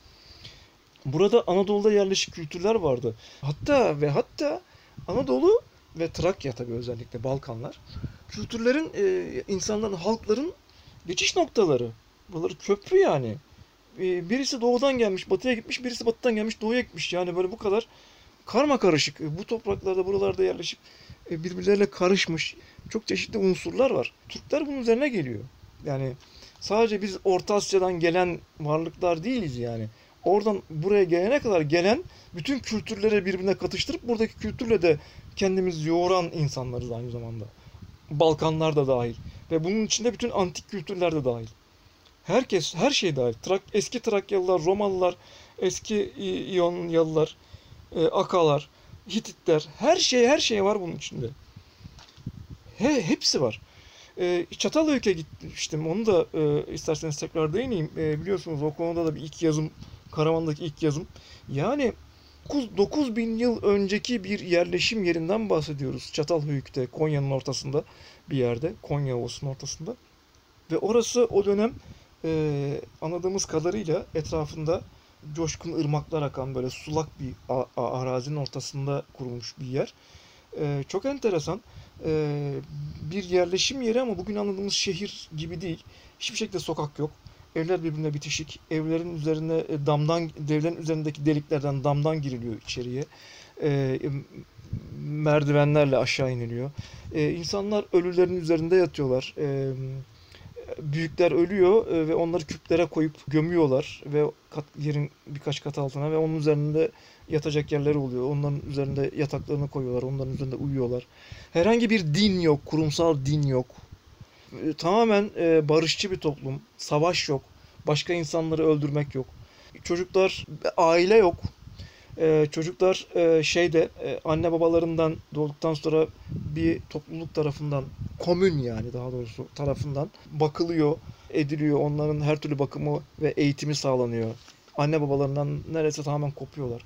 Burada Anadolu'da yerleşik kültürler vardı. Hatta ve hatta Anadolu ve Trakya tabii özellikle Balkanlar kültürlerin, e, insanların, halkların geçiş noktaları. Buraları köprü yani. E, birisi doğudan gelmiş, batıya gitmiş, birisi batıdan gelmiş, doğuya gitmiş. Yani böyle bu kadar karma karışık. E, Bu topraklarda, buralarda yerleşip e, birbirleriyle karışmış çok çeşitli unsurlar var. Türkler bunun üzerine geliyor. Yani sadece biz Orta Asya'dan gelen varlıklar değiliz yani. Oradan buraya gelene kadar gelen bütün kültürleri birbirine katıştırıp buradaki kültürle de kendimizi yoğuran insanlarız aynı zamanda. Balkanlar da dahil. Ve bunun içinde bütün antik kültürler de dahil. Herkes, her şey dahil. Trak, eski Trakyalılar, Romalılar, eski İyonyalılar, e, Akalar, Hititler, her şey her şey var bunun içinde. He, hepsi var. E, Çatalhöyük'e gitmiştim. Onu da e, isterseniz tekrar değineyim. E, biliyorsunuz o konuda da bir ilk yazım, Karaman'daki ilk yazım. Yani 9 bin yıl önceki bir yerleşim yerinden bahsediyoruz. Çatalhöyük'te, Konya'nın ortasında bir yerde. Konya Ovası'nın ortasında. Ve orası o dönem e, anladığımız kadarıyla etrafında coşkun ırmaklar akan böyle sulak bir arazinin ortasında kurulmuş bir yer. E, çok enteresan. E, bir yerleşim yeri ama bugün anladığımız şehir gibi değil. Hiçbir şekilde sokak yok. Evler birbirine bitişik. Evlerin üzerine e, damdan, evlerin üzerindeki deliklerden damdan giriliyor içeriye. E, merdivenlerle aşağı iniliyor. E, insanlar ölülerin üzerinde yatıyorlar. E, büyükler ölüyor e, ve onları küplere koyup gömüyorlar ve kat, yerin birkaç kat altına ve onun üzerinde yatacak yerleri oluyor. Onların üzerinde yataklarını koyuyorlar. Onların üzerinde uyuyorlar. Herhangi bir din yok, kurumsal din yok. E, tamamen e, barışçı bir toplum. Savaş yok. Başka insanları öldürmek yok. Çocuklar, aile yok. E, çocuklar e, şeyde e, anne babalarından doğduktan sonra bir topluluk tarafından komün yani daha doğrusu tarafından bakılıyor, ediliyor. Onların her türlü bakımı ve eğitimi sağlanıyor. Anne babalarından neredeyse tamamen kopuyorlar.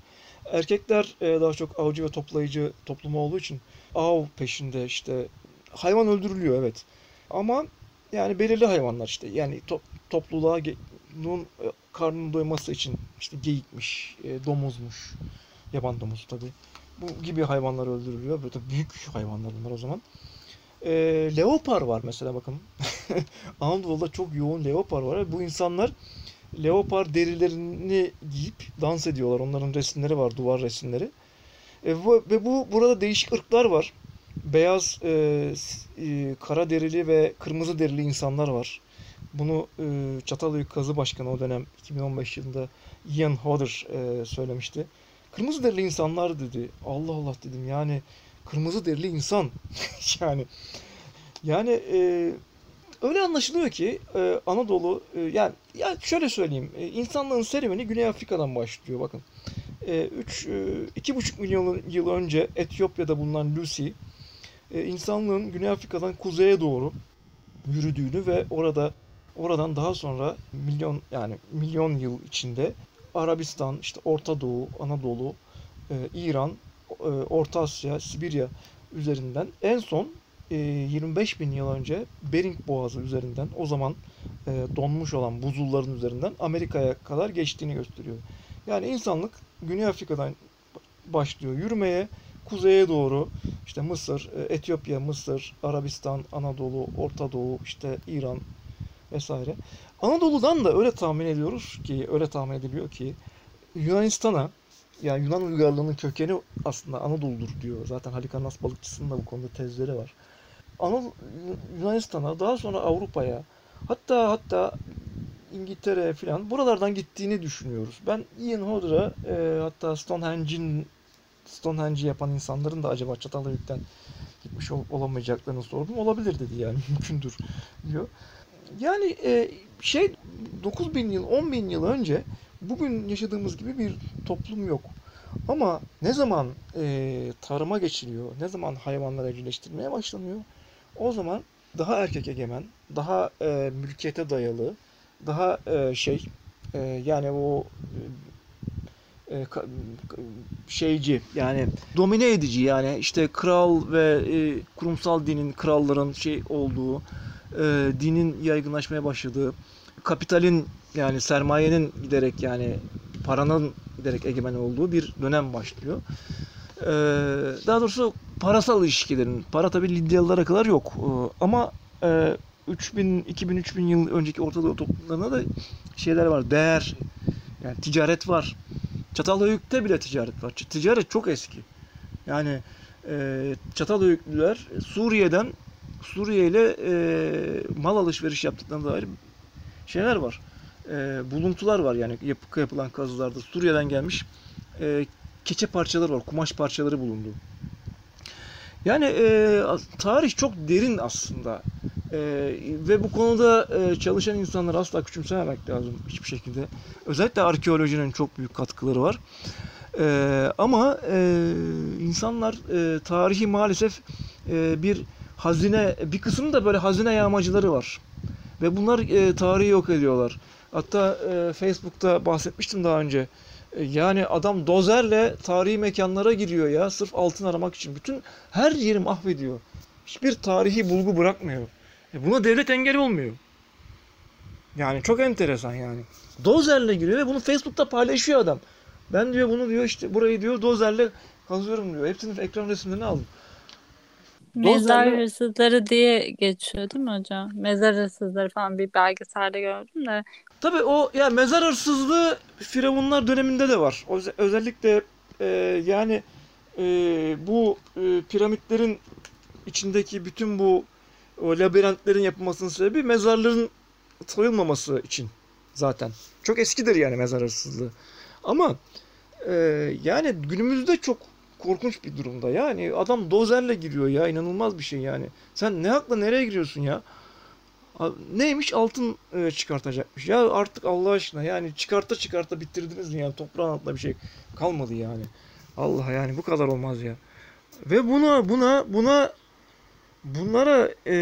Erkekler e, daha çok avcı ve toplayıcı toplumu olduğu için av peşinde işte hayvan öldürülüyor evet. Ama yani belirli hayvanlar işte yani to, topluluğa ge- bunun karnının doyması için işte geyikmiş, e, domuzmuş, yaban domuzu tabii. Bu gibi hayvanlar öldürülüyor. Böyle büyük hayvanlar bunlar o zaman. E, leopar var mesela bakın. Anadolu'da çok yoğun leopar var. Bu insanlar leopar derilerini giyip dans ediyorlar. Onların resimleri var, duvar resimleri. E, bu, ve bu burada değişik ırklar var. Beyaz, e, e, kara derili ve kırmızı derili insanlar var. Bunu e, Çatalhöyük Kazı Başkanı o dönem 2015 yılında Ian Hodder e, söylemişti. Kırmızı derili insanlar dedi. Allah Allah dedim yani kırmızı derili insan. yani yani e, öyle anlaşılıyor ki e, Anadolu e, yani ya şöyle söyleyeyim e, insanlığın serüveni Güney Afrika'dan başlıyor bakın. 3 iki buçuk milyon yıl önce Etiyopya'da bulunan Lucy e, insanlığın Güney Afrika'dan kuzeye doğru yürüdüğünü ve orada oradan daha sonra milyon yani milyon yıl içinde Arabistan, işte Orta Doğu, Anadolu, e, İran, e, Orta Asya, Sibirya üzerinden en son e, 25 bin yıl önce Bering Boğazı üzerinden o zaman e, donmuş olan buzulların üzerinden Amerika'ya kadar geçtiğini gösteriyor. Yani insanlık Güney Afrika'dan başlıyor yürümeye kuzeye doğru işte Mısır, e, Etiyopya, Mısır, Arabistan, Anadolu, Orta Doğu, işte İran vesaire. Anadolu'dan da öyle tahmin ediyoruz ki, öyle tahmin ediliyor ki Yunanistan'a yani Yunan uygarlığının kökeni aslında Anadolu'dur diyor. Zaten Halikarnas balıkçısının da bu konuda tezleri var. Anadolu, Yunanistan'a daha sonra Avrupa'ya hatta hatta İngiltere falan buralardan gittiğini düşünüyoruz. Ben Ian Hodder'a e, hatta Stonehenge'in Stonehenge'i yapan insanların da acaba Çatalhöyük'ten gitmiş olup olamayacaklarını sordum. Olabilir dedi yani mümkündür diyor. Yani e, şey 9 bin yıl 10 bin yıl önce bugün yaşadığımız gibi bir toplum yok. Ama ne zaman e, tarıma geçiliyor, ne zaman hayvanları evcilleştirmeye başlanıyor, o zaman daha erkek egemen, daha e, mülkiyete dayalı, daha e, şey, e, yani o e, ka- şeyci yani domine edici yani işte kral ve e, kurumsal dinin kralların şey olduğu e, dinin yaygınlaşmaya başladığı kapitalin yani sermayenin giderek yani paranın giderek egemen olduğu bir dönem başlıyor. E, daha doğrusu parasal ilişkilerin para tabi Lidyalılara kadar yok E, ama e, 3000 2000 3000 yıl önceki Orta Doğu toplumlarında da şeyler var değer yani ticaret var. Çatalhöyük'te bile ticaret var. Ticaret çok eski. Yani e, Çatalhöyüklüler Suriye'den Suriye ile e, mal alışveriş yaptıklarına dair şeyler var. E, buluntular var yani yap, yapılan kazılarda. Suriye'den gelmiş e, keçe parçaları var. Kumaş parçaları bulundu. Yani e, tarih çok derin aslında. E, ve bu konuda e, çalışan insanları asla küçümsememek lazım hiçbir şekilde. Özellikle arkeolojinin çok büyük katkıları var. E, ama e, insanlar e, tarihi maalesef e, bir hazine, bir kısmı da böyle hazine yağmacıları var. Ve bunlar e, tarihi yok ediyorlar. Hatta e, Facebook'ta bahsetmiştim daha önce. E, yani adam dozerle tarihi mekanlara giriyor ya sırf altın aramak için. Bütün her yeri mahvediyor. Hiçbir tarihi bulgu bırakmıyor. E buna devlet engel olmuyor. Yani çok enteresan yani. Dozerle giriyor ve bunu Facebook'ta paylaşıyor adam. Ben diyor bunu diyor işte burayı diyor dozerle kazıyorum diyor. Hepsinin ekran resimlerini aldım. Mezar hırsızları diye geçiyor değil mi hocam? Mezar hırsızları falan bir belgeselde gördüm de. Tabii o ya mezar hırsızlığı Firavunlar döneminde de var. Öze- özellikle e, yani e, bu e, piramitlerin içindeki bütün bu o labirentlerin yapılmasının sebebi mezarların soyulmaması için zaten. Çok eskidir yani mezar hırsızlığı. Ama e, yani günümüzde çok korkunç bir durumda. Yani adam dozerle giriyor ya inanılmaz bir şey yani. Sen ne hakla nereye giriyorsun ya? Neymiş altın e, çıkartacakmış. Ya artık Allah aşkına yani çıkarta çıkarta bitirdiniz mi yani toprağın altında bir şey kalmadı yani. Allah yani bu kadar olmaz ya. Ve buna buna buna bunlara e,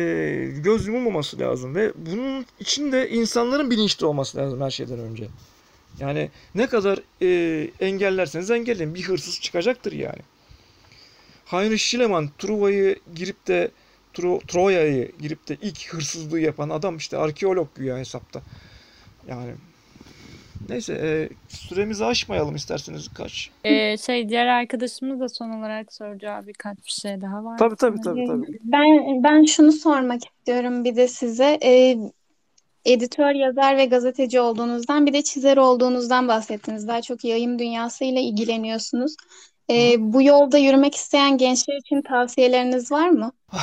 göz yumulmaması lazım ve bunun için de insanların bilinçli olması lazım her şeyden önce. Yani ne kadar e, engellerseniz engelleyin bir hırsız çıkacaktır yani. Heinrich Schliemann Truva'yı girip de Tro- Troya'yı girip de ilk hırsızlığı yapan adam işte arkeolog güya hesapta. Yani neyse e, süremizi aşmayalım isterseniz kaç. Ee, şey diğer arkadaşımız da son olarak soracağı birkaç bir şey daha var. Tabii tabii tabii tabii. Ben ben şunu sormak istiyorum bir de size. Ee, editör, yazar ve gazeteci olduğunuzdan bir de çizer olduğunuzdan bahsettiniz. Daha çok yayın dünyasıyla ilgileniyorsunuz. Ee, bu yolda yürümek isteyen gençler için tavsiyeleriniz var mı?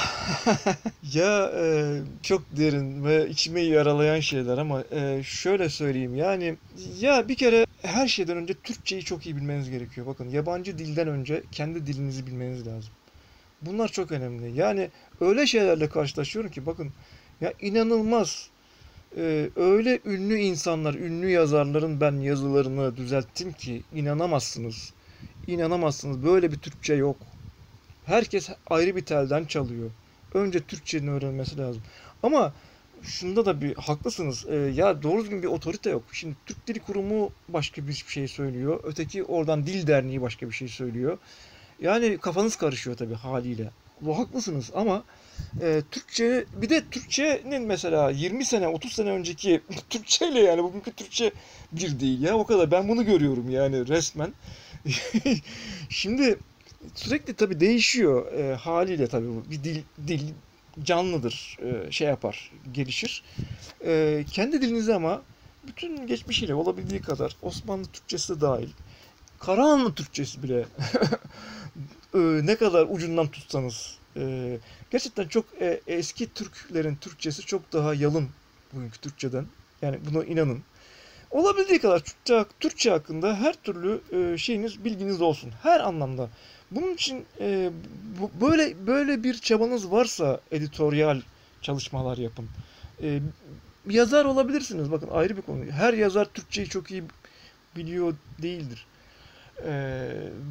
Ya e, çok derin ve içimi yaralayan şeyler ama e, şöyle söyleyeyim yani ya bir kere her şeyden önce Türkçeyi çok iyi bilmeniz gerekiyor. Bakın yabancı dilden önce kendi dilinizi bilmeniz lazım. Bunlar çok önemli. Yani öyle şeylerle karşılaşıyorum ki bakın ya inanılmaz e, öyle ünlü insanlar, ünlü yazarların ben yazılarını düzelttim ki inanamazsınız. İnanamazsınız. Böyle bir Türkçe yok. Herkes ayrı bir telden çalıyor. Önce Türkçenin öğrenmesi lazım. Ama şunda da bir haklısınız. Ee, ya doğru düzgün bir otorite yok. Şimdi Türk Dili Kurumu başka bir şey söylüyor. Öteki oradan Dil Derneği başka bir şey söylüyor. Yani kafanız karışıyor tabii haliyle. Bu haklısınız ama e, Türkçe bir de Türkçenin mesela 20 sene 30 sene önceki Türkçeyle yani bugünkü Türkçe bir değil ya o kadar. Ben bunu görüyorum yani resmen. Şimdi sürekli tabii değişiyor e, haliyle tabii bu. Bir dil dil canlıdır, e, şey yapar, gelişir. E, kendi dilinizi ama bütün geçmişiyle olabildiği kadar Osmanlı Türkçesi dahil, Karahanlı Türkçesi bile e, ne kadar ucundan tutsanız e, gerçekten çok e, eski Türklerin Türkçesi çok daha yalın bugünkü Türkçeden. Yani buna inanın. Olabildiği kadar Türkçe, Türkçe hakkında her türlü e, şeyiniz, bilginiz olsun. Her anlamda. Bunun için e, bu, böyle böyle bir çabanız varsa editoryal çalışmalar yapın. E, yazar olabilirsiniz. Bakın ayrı bir konu. Her yazar Türkçeyi çok iyi biliyor değildir. E,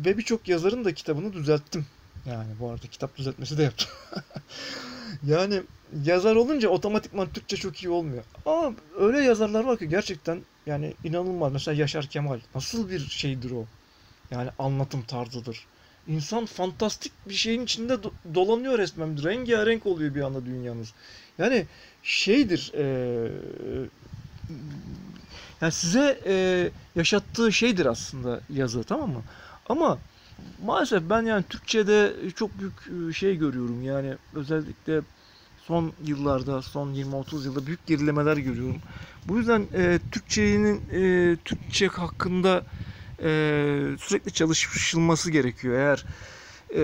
ve birçok yazarın da kitabını düzelttim. Yani bu arada kitap düzeltmesi de yaptım. yani yazar olunca otomatikman Türkçe çok iyi olmuyor. Ama öyle yazarlar var ki gerçekten yani inanılmaz. Mesela Yaşar Kemal nasıl bir şeydir o? Yani anlatım tarzıdır. İnsan fantastik bir şeyin içinde do- dolanıyor resmen. Rengarenk oluyor bir anda dünyanız. Yani şeydir e, yani size e, yaşattığı şeydir aslında yazı tamam mı? Ama maalesef ben yani Türkçe'de çok büyük e, şey görüyorum. Yani özellikle son yıllarda, son 20-30 yılda büyük gerilemeler görüyorum. Bu yüzden e, Türkçenin e, Türkçe hakkında e, sürekli çalışılması gerekiyor. Eğer e,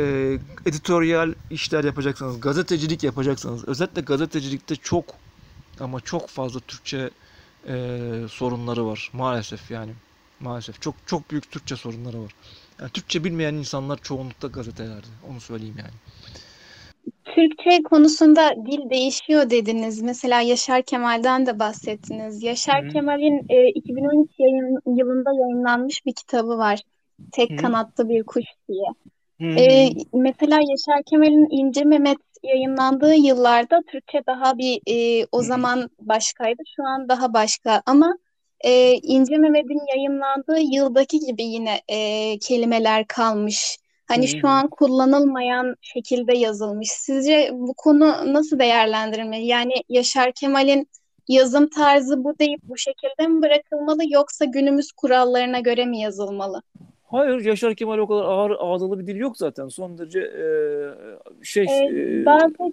editoryal işler yapacaksanız, gazetecilik yapacaksanız, özellikle gazetecilikte çok ama çok fazla Türkçe e, sorunları var maalesef yani. Maalesef çok çok büyük Türkçe sorunları var. Yani Türkçe bilmeyen insanlar çoğunlukta gazetelerde. Onu söyleyeyim yani. Türkçe konusunda dil değişiyor dediniz. Mesela Yaşar Kemal'den de bahsettiniz. Yaşar. Kemal'in e, 2013 yayın, yılında yayınlanmış bir kitabı var. Tek Hı. kanatlı bir kuş diye. E, mesela Yaşar Kemal'in İnce Mehmet yayınlandığı yıllarda Türkçe daha bir e, o zaman başkaydı. Şu an daha başka. Ama e, İnce Mehmet'in yayınlandığı yıldaki gibi yine e, kelimeler kalmış. Hani Hı şu an kullanılmayan şekilde yazılmış. Sizce bu konu nasıl değerlendirilmeli? Yani Yaşar Kemal'in yazım tarzı bu deyip bu şekilde mi bırakılmalı yoksa günümüz kurallarına göre mi yazılmalı? Hayır, Yaşar Kemal o kadar ağır ağdalı bir dil yok zaten. Son derece e, şey Ee, e, bazı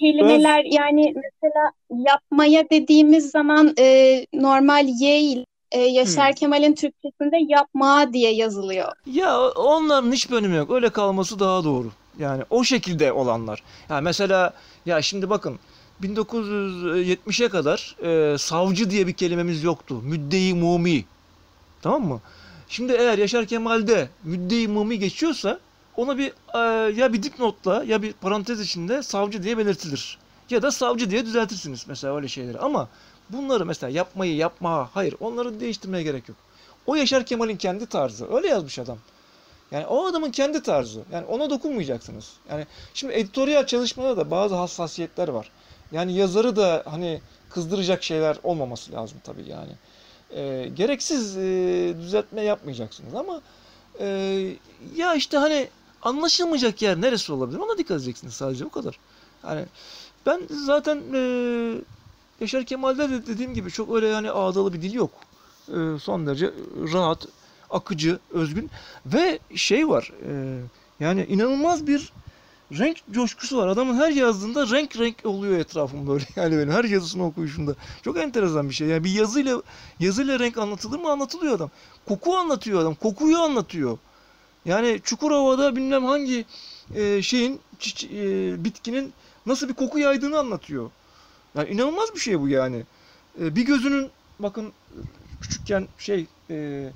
kelimeler yani mesela yapmaya dediğimiz zaman e, normal Y ile e, Yaşar Hmm. Kemal'in Türkçesinde yapma diye yazılıyor. Ya onların hiçbir önemi yok. Öyle kalması daha doğru. Yani o şekilde olanlar. Yani mesela ya şimdi bakın 1970'e kadar e, savcı diye bir kelimemiz yoktu. Müddei mumi. Tamam mı? Şimdi eğer Yaşar Kemal'de müddei mumi geçiyorsa ona bir e, ya bir dipnotla ya bir parantez içinde savcı diye belirtilir. Ya da savcı diye düzeltirsiniz mesela öyle şeyleri. Ama bunları mesela yapmayı yapma hayır onları değiştirmeye gerek yok. O Yaşar Kemal'in kendi tarzı. Öyle yazmış adam. Yani o adamın kendi tarzı. Yani ona dokunmayacaksınız. Yani şimdi editoryal çalışmada da bazı hassasiyetler var. Yani yazarı da hani kızdıracak şeyler olmaması lazım tabii yani. Ee, gereksiz e, düzeltme yapmayacaksınız ama e, ya işte hani anlaşılmayacak yer neresi olabilir ona dikkat edeceksiniz sadece o kadar. Yani ben zaten e, Yaşar Kemal'de de dediğim gibi çok öyle yani ağdalı bir dil yok. E, son derece rahat, akıcı, özgün ve şey var. e, yani inanılmaz bir renk coşkusu var. Adamın her yazdığında renk renk oluyor etrafım böyle. Yani benim her yazısını okuyuşunda. Çok enteresan bir şey. Yani bir yazıyla yazıyla renk anlatılır mı? Anlatılıyor adam. Koku anlatıyor adam. Kokuyu anlatıyor. Yani Çukurova'da bilmem hangi e, şeyin çiçe- e, bitkinin nasıl bir koku yaydığını anlatıyor. Yani inanılmaz bir şey bu yani. E, bir gözünün bakın küçükken şey e,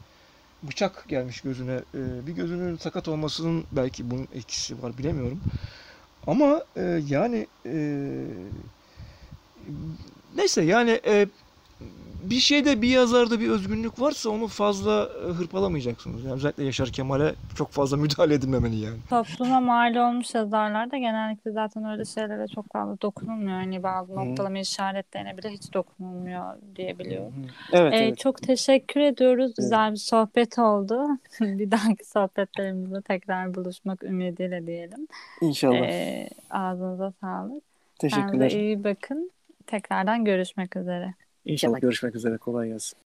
bıçak gelmiş gözüne. E, bir gözünün sakat olmasının belki bunun etkisi var bilemiyorum. Ama e, yani e, neyse yani e, bir şeyde bir yazarda bir özgünlük varsa onu fazla e, hırpalamayacaksınız. Yani özellikle Yaşar Kemal'e çok fazla müdahale edilmemeli yani. Topluma mal olmuş yazarlarda genellikle zaten öyle şeylere çok fazla dokunulmuyor. Hani bazı noktalama işaretlerine bile hiç dokunulmuyor diyebiliyorum. Evet Ee, evet. çok teşekkür ediyoruz. Güzel bir sohbet oldu. Bir dahaki sohbetlerimizde tekrar buluşmak ümidiyle diyelim. İnşallah. Ee, ağzınıza sağlık. Kendinize Teşekkürler. iyi bakın. Tekrardan görüşmek üzere. İnşallah görüşmek üzere. Kolay gelsin.